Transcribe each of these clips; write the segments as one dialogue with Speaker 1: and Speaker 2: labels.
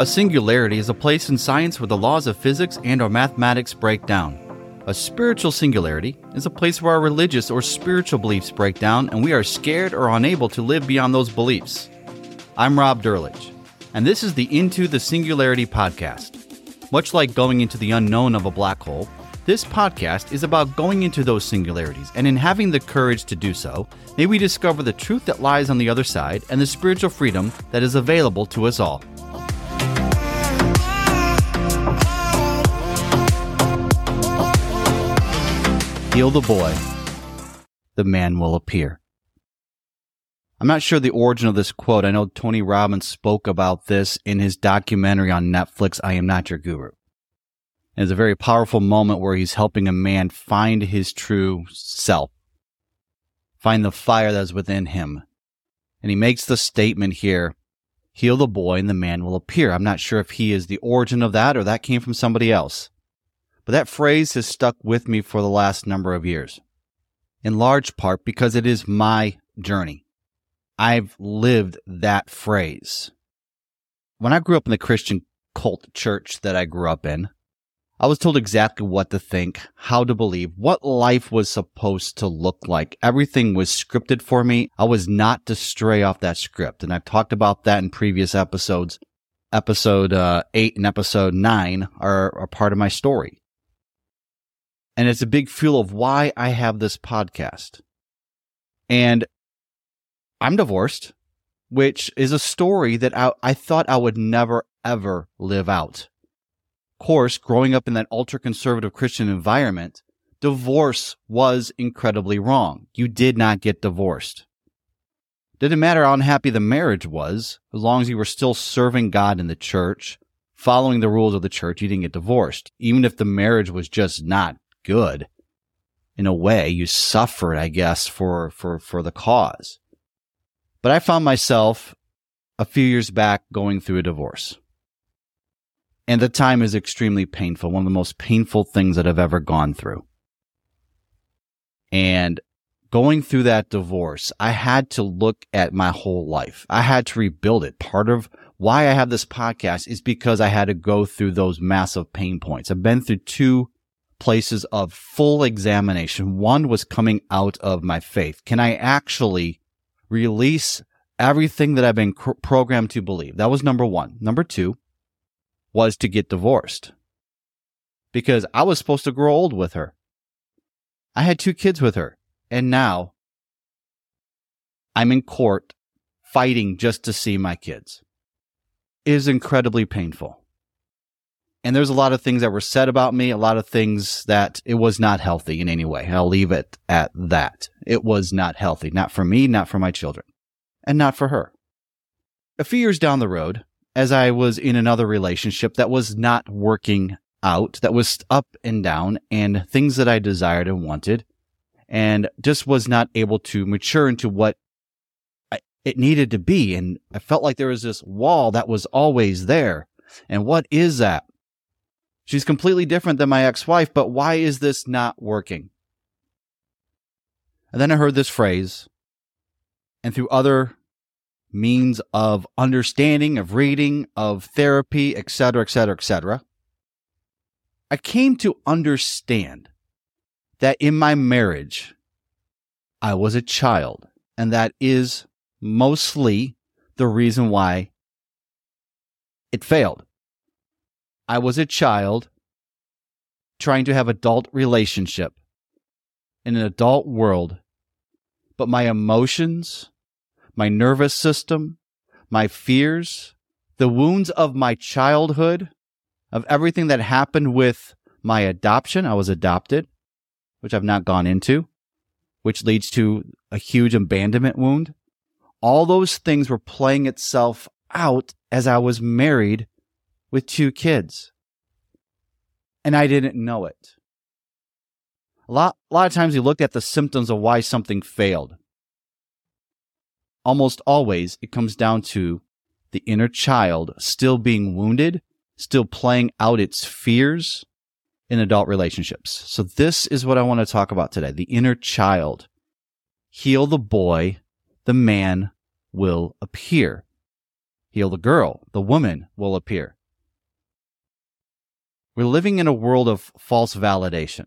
Speaker 1: A singularity is a place in science where the laws of physics and or mathematics break down. A spiritual singularity is a place where our religious or spiritual beliefs break down and we are scared or unable to live beyond those beliefs. I'm Rob Drlich, and this is the Into the Singularity podcast. Much like going into the unknown of a black hole, this podcast is about going into those singularities, and in having the courage to do so, may we discover the truth that lies on the other side and the spiritual freedom that is available to us all. Heal the boy, the man will appear. I'm not sure the origin of this quote. I know Tony Robbins spoke about this in his documentary on Netflix, I Am Not Your Guru. It's a very powerful moment where he's helping a man find his true self, find the fire that's within him. And he makes the statement here heal the boy and the man will appear. I'm not sure if he is the origin of that or that came from somebody else. But that phrase has stuck with me for the last number of years, in large part because it is my journey. I've lived that phrase. When I grew up in the Christian cult church that I grew up in, I was told exactly what to think, how to believe, what life was supposed to look like. Everything was scripted for me. I was not to stray off that script. And I've talked about that in previous episodes. Episode uh, 8 and episode 9 are, are part of my story. And it's a big fuel of why I have this podcast. And I'm divorced, which is a story that I, I thought I would never, ever live out. Of course, growing up in that ultra conservative Christian environment, divorce was incredibly wrong. You did not get divorced. Didn't matter how unhappy the marriage was, as long as you were still serving God in the church, following the rules of the church, you didn't get divorced. Even if the marriage was just not good, in a way, you suffered, I guess, for, for, for the cause. But I found myself a few years back going through a divorce. And the time is extremely painful, one of the most painful things that I've ever gone through. And going through that divorce, I had to look at my whole life. I had to rebuild it. Part of why I have this podcast is because I had to go through those massive pain points. I've been through two places of full examination. One was coming out of my faith. Can I actually release everything that I've been cr- programmed to believe. That was number one. Number two was to get divorced because I was supposed to grow old with her. I had two kids with her, and now I'm in court fighting just to see my kids. It is incredibly painful. And there's a lot of things that were said about me, a lot of things that it was not healthy in any way. I'll leave it at that. It was not healthy, not for me, not for my children, and not for her. A few years down the road, as I was in another relationship that was not working out, that was up and down, and things that I desired and wanted, and just was not able to mature into what it needed to be. And I felt like there was this wall that was always there. And what is that? She's completely different than my ex wife, but why is this not working? And then I heard this phrase, and through other means of understanding, of reading, of therapy, etc., etc., etc., I came to understand that in my marriage, I was a child, and that is mostly the reason why it failed. I was a child trying to have adult relationship in an adult world, but my emotions, my nervous system, my fears, the wounds of my childhood, of everything that happened with my adoption, I was adopted, which I've not gone into, which leads to a huge abandonment wound. All those things were playing itself out as I was married with two kids. And I didn't know it. A lot, a lot of times we look at the symptoms of why something failed. Almost always it comes down to the inner child still being wounded, still playing out its fears in adult relationships. So this is what I want to talk about today. The inner child. Heal the boy, the man will appear. Heal the girl, the woman will appear. We're living in a world of false validation.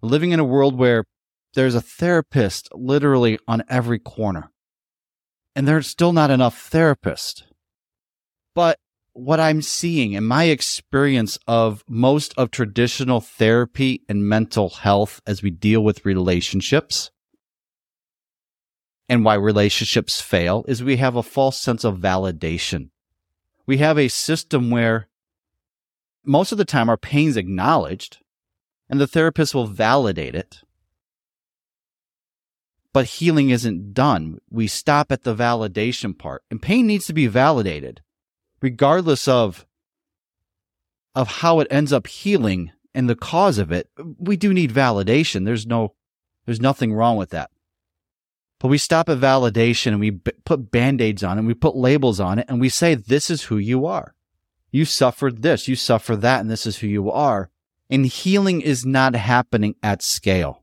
Speaker 1: We're living in a world where there's a therapist literally on every corner. And there's still not enough therapists. But what I'm seeing in my experience of most of traditional therapy and mental health as we deal with relationships and why relationships fail is we have a false sense of validation. We have a system where most of the time our pain's acknowledged and the therapist will validate it. But healing isn't done. We stop at the validation part and pain needs to be validated regardless of of how it ends up healing and the cause of it, we do need validation. There's no, there's nothing wrong with that. But we stop at validation and we b- put band-aids on it and we put labels on it and we say, this is who you are. You suffered this, you suffer that, and this is who you are. And healing is not happening at scale.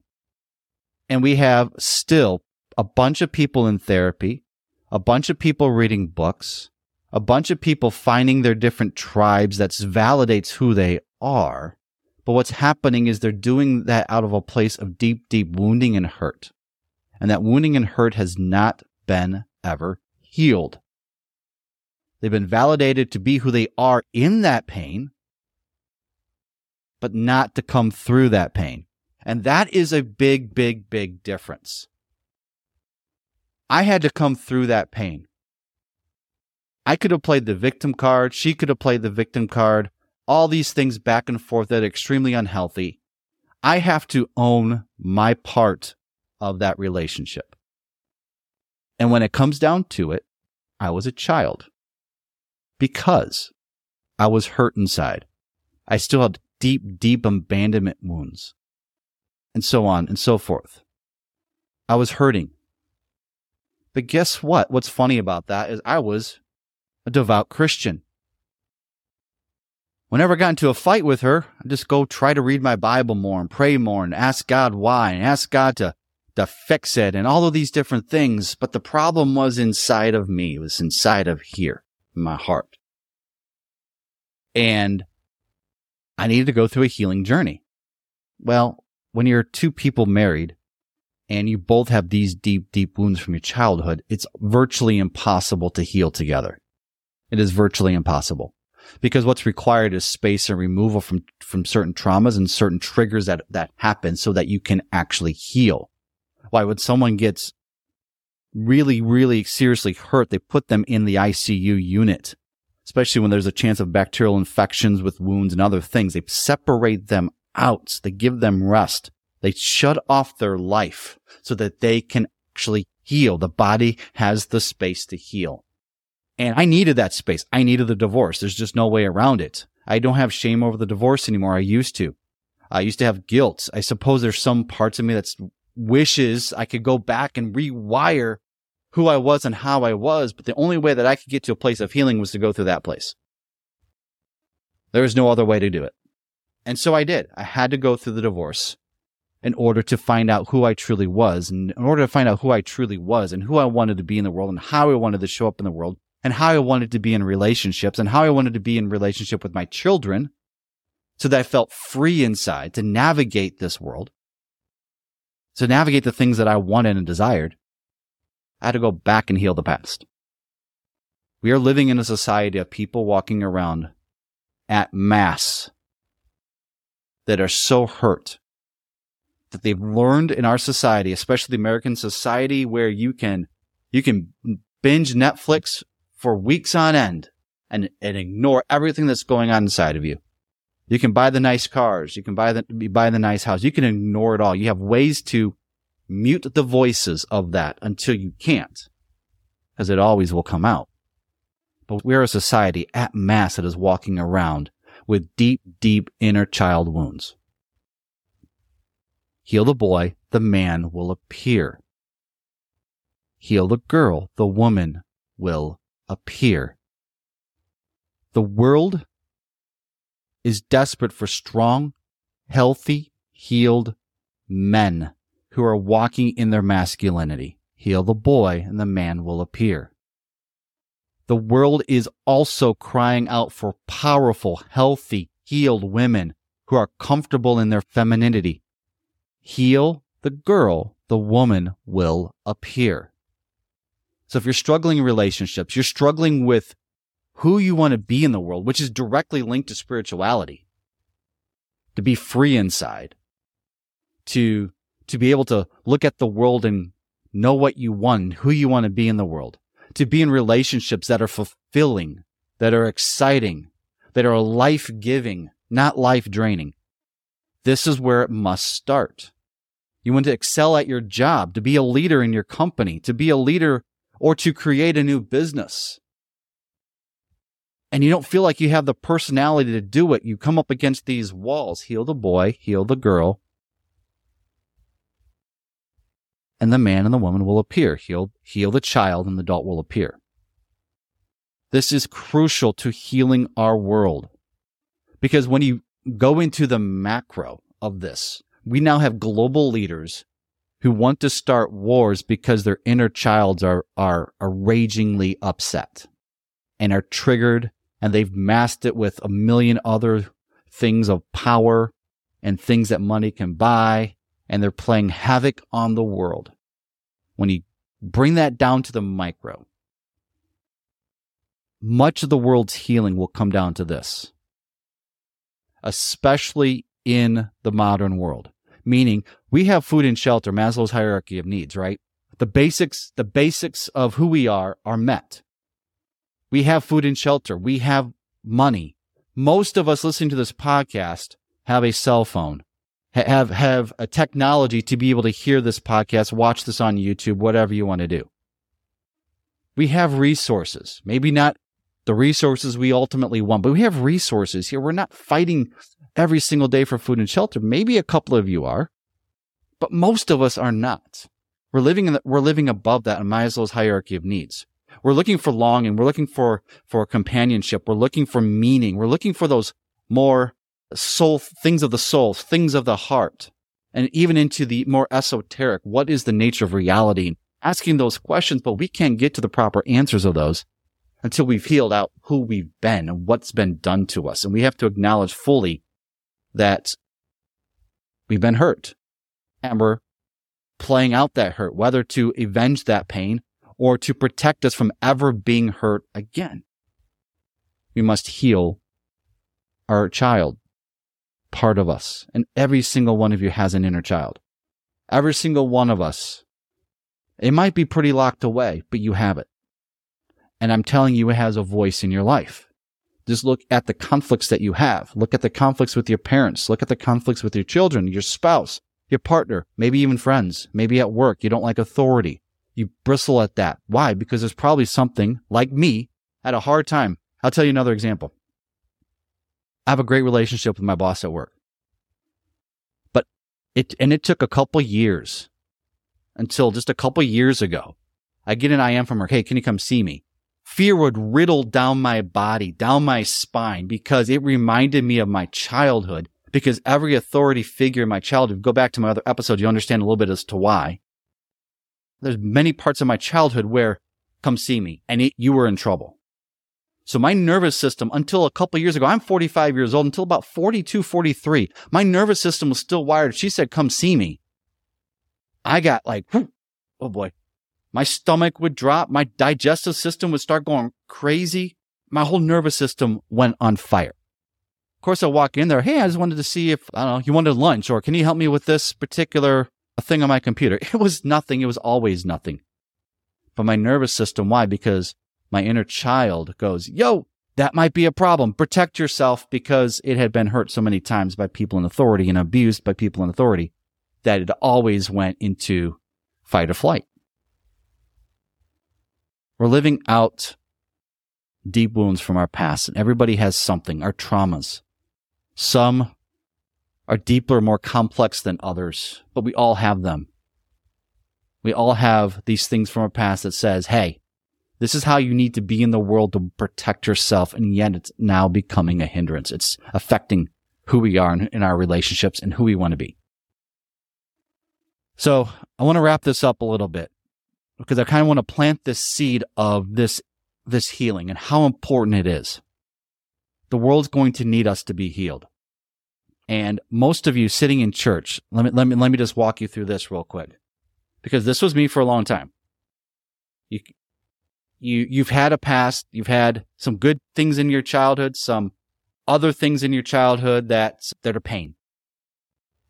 Speaker 1: And we have still a bunch of people in therapy, a bunch of people reading books, a bunch of people finding their different tribes that validates who they are. But what's happening is they're doing that out of a place of deep, deep wounding and hurt. And that wounding and hurt has not been ever healed. They've been validated to be who they are in that pain, but not to come through that pain. And that is a big, big, big difference. I had to come through that pain. I could have played the victim card. She could have played the victim card. All these things back and forth that are extremely unhealthy. I have to own my part of that relationship. And when it comes down to it, I was a child because I was hurt inside. I still had deep, deep abandonment wounds and so on and so forth. I was hurting. But guess what? What's funny about that is I was a devout Christian. Whenever I got into a fight with her, I just go try to read my Bible more and pray more and ask God why and ask God to, to fix it and all of these different things. But the problem was inside of me. It was inside of here, my heart. And I needed to go through a healing journey. Well, when you're two people married and you both have these deep, deep wounds from your childhood, it's virtually impossible to heal together. It is virtually impossible because what's required is space and removal from, from certain traumas and certain triggers that, that happen so that you can actually heal. Why would someone gets really, really seriously hurt, they put them in the ICU unit, especially when there's a chance of bacterial infections with wounds and other things. They separate them out. They give them rest. They shut off their life so that they can actually heal. The body has the space to heal. And I needed that space. I needed the divorce. There's just no way around it. I don't have shame over the divorce anymore. I used to. I used to have guilt. I suppose there's some parts of me that's wishes I could go back and rewire who I was and how I was. But the only way that I could get to a place of healing was to go through that place. There was no other way to do it. And so I did. I had to go through the divorce in order to find out who I truly was. And in order to find out who I truly was and who I wanted to be in the world and how I wanted to show up in the world, and how I wanted to be in relationships and how I wanted to be in relationship with my children so that I felt free inside to navigate this world, to navigate the things that I wanted and desired. I had to go back and heal the past. We are living in a society of people walking around at mass that are so hurt that they've learned in our society, especially the American society where you can, you can binge Netflix for weeks on end and, and ignore everything that's going on inside of you. You can buy the nice cars. You can buy the, buy the nice house. You can ignore it all. You have ways to mute the voices of that until you can't, as it always will come out. But we're a society at mass that is walking around with deep, deep inner child wounds. Heal the boy, the man will appear. Heal the girl, the woman will appear. The world is desperate for strong, healthy, healed men who are walking in their masculinity. Heal the boy and the man will appear. the world is also crying out for powerful, healthy, healed women who are comfortable in their femininity. Heal the girl, the woman will appear. So if you're struggling in relationships, you're struggling with who you want to be in the world, which is directly linked to spirituality, to be free inside, to, to be able to look at the world and know what you want, who you want to be in the world, to be in relationships that are fulfilling, that are exciting, that are life giving, not life draining. This is where it must start. You want to excel at your job, to be a leader in your company, to be a leader or to create a new business. And you don't feel like you have the personality to do it. You come up against these walls. Heal the boy, heal the girl. And the man and the woman will appear. Heal, heal the child and the adult will appear. This is crucial to healing our world. Because when you go into the macro of this, we now have global leaders who want to start wars because their inner childs are, are, are ragingly upset and are triggered and they've masked it with a million other things of power and things that money can buy. And they're playing havoc on the world. When you bring that down to the micro, much of the world's healing will come down to this, especially in the modern world meaning we have food and shelter, Maslow's hierarchy of needs, right? The basics, the basics of who we are are met. We have food and shelter. We have money. Most of us listening to this podcast have a cell phone, have, have a technology to be able to hear this podcast, watch this on YouTube, whatever you want to do. We have resources, maybe not the resources we ultimately want, but we have resources here. We're not fighting every single day for food and shelter. Maybe a couple of you are, but most of us are not. We're living in the, we're living above that in Maslow's hierarchy of needs. We're looking for longing. We're looking for, for companionship. We're looking for meaning. We're looking for those more soul, things of the soul, things of the heart, and even into the more esoteric. What is the nature of reality? Asking those questions, but we can't get to the proper answers of those until we've healed out who we've been and what's been done to us. And we have to acknowledge fully that we've been hurt and we're playing out that hurt, whether to avenge that pain or to protect us from ever being hurt again. We must heal our child, part of us. And every single one of you has an inner child. Every single one of us. It might be pretty locked away, but you have it. And I'm telling you, it has a voice in your life. Just look at the conflicts that you have. Look at the conflicts with your parents. Look at the conflicts with your children, your spouse, your partner, maybe even friends, maybe at work. You don't like authority. You bristle at that. Why? Because there's probably something like me at a hard time. I'll tell you another example. I have a great relationship with my boss at work. But it, and it took a couple years until just a couple years ago. I get an IM from her. Hey, can you come see me? fear would riddle down my body, down my spine, because it reminded me of my childhood. Because every authority figure in my childhood, go back to my other episode, you understand a little bit as to why. There's many parts of my childhood where come see me and it, you were in trouble. So my nervous system until a couple years ago, I'm 45 years old until about 42, 43. My nervous system was still wired. She said, come see me. I got like, oh boy, my stomach would drop. My digestive system would start going crazy. My whole nervous system went on fire. Of course, I walk in there. Hey, I just wanted to see if, I don't know, you wanted lunch or can you help me with this particular thing on my computer? It was nothing. It was always nothing. But my nervous system, why? Because my inner child goes, yo, that might be a problem. Protect yourself because it had been hurt so many times by people in authority and abused by people in authority that it always went into fight or flight. We're living out deep wounds from our past, and everybody has something, our traumas. Some are deeper, more complex than others, but we all have them. We all have these things from our past that says, hey, this is how you need to be in the world to protect yourself. And yet it's now becoming a hindrance. It's affecting who we are in, our relationships and who we want to be. So I want to wrap this up a little bit because I kind of want to plant this seed of this this healing and how important it is. The world's going to need us to be healed. And most of you sitting in church, let me, let me, let me just walk you through this real quick because this was me for a long time. You, you, you've had a past, you've had some good things in your childhood, some other things in your childhood that, that are pain.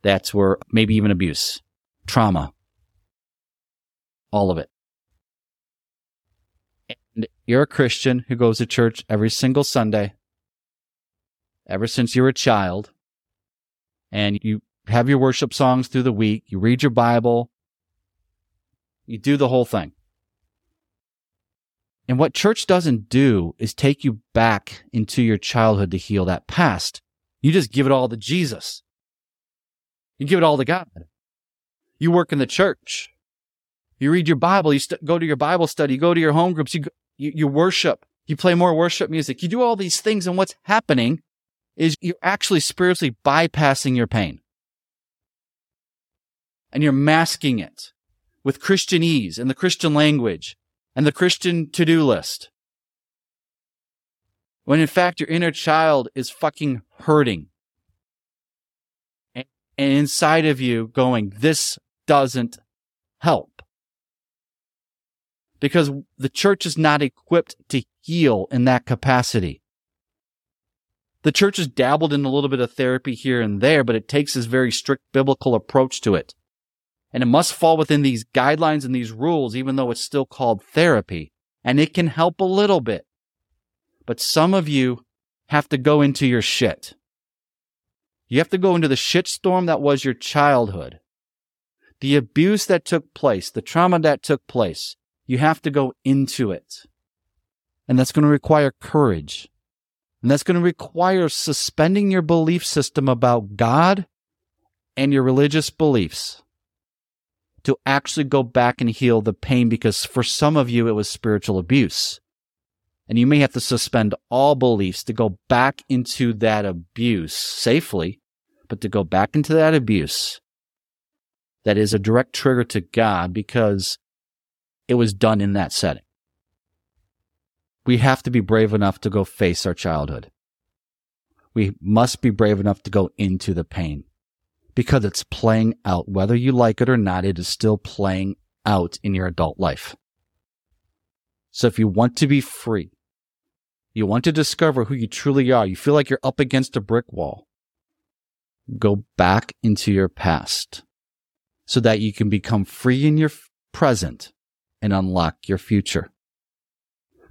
Speaker 1: That's where maybe even abuse, trauma, all of it. And you're a Christian who goes to church every single Sunday, ever since you were a child and you have your worship songs through the week, you read your Bible, you do the whole thing. And what church doesn't do is take you back into your childhood to heal that past. You just give it all to Jesus. You give it all to God. You work in the church. You read your Bible. You st- go to your Bible study. You go to your home groups. You, you, you worship. You play more worship music. You do all these things. And what's happening is you're actually spiritually bypassing your pain. And you're masking it with Christianese and the Christian language and the Christian to do list. When in fact, your inner child is fucking hurting. And inside of you going, this doesn't help. Because the church is not equipped to heal in that capacity. The church has dabbled in a little bit of therapy here and there, but it takes this very strict biblical approach to it. And it must fall within these guidelines and these rules, even though it's still called therapy. And it can help a little bit. But some of you have to go into your shit. You have to go into the shitstorm that was your childhood. The abuse that took place, the trauma that took place. You have to go into it. And that's going to require courage. And that's going to require suspending your belief system about God and your religious beliefs to actually go back and heal the pain because for some of you, it was spiritual abuse. And you may have to suspend all beliefs to go back into that abuse safely, but to go back into that abuse that is a direct trigger to God because it was done in that setting we have to be brave enough to go face our childhood. We must be brave enough to go into the pain because it's playing out. Whether you like it or not, it is still playing out in your adult life. So if you want to be free, you want to discover who you truly are, you feel like you're up against a brick wall, go back into your past so that you can become free in your present and unlock your future.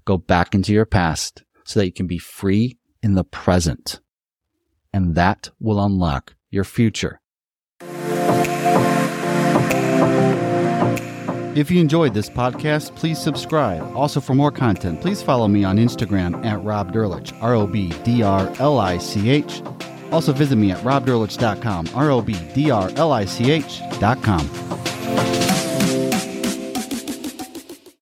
Speaker 1: Go back into your past so that you can be free in the present. And that will unlock your future. If you enjoyed this podcast, please subscribe. Also, for more content, please follow me on Instagram at Rob Drlich, R O B D R L I C H. Also, visit me at robdrlich.com, R O B D R L I C H.com.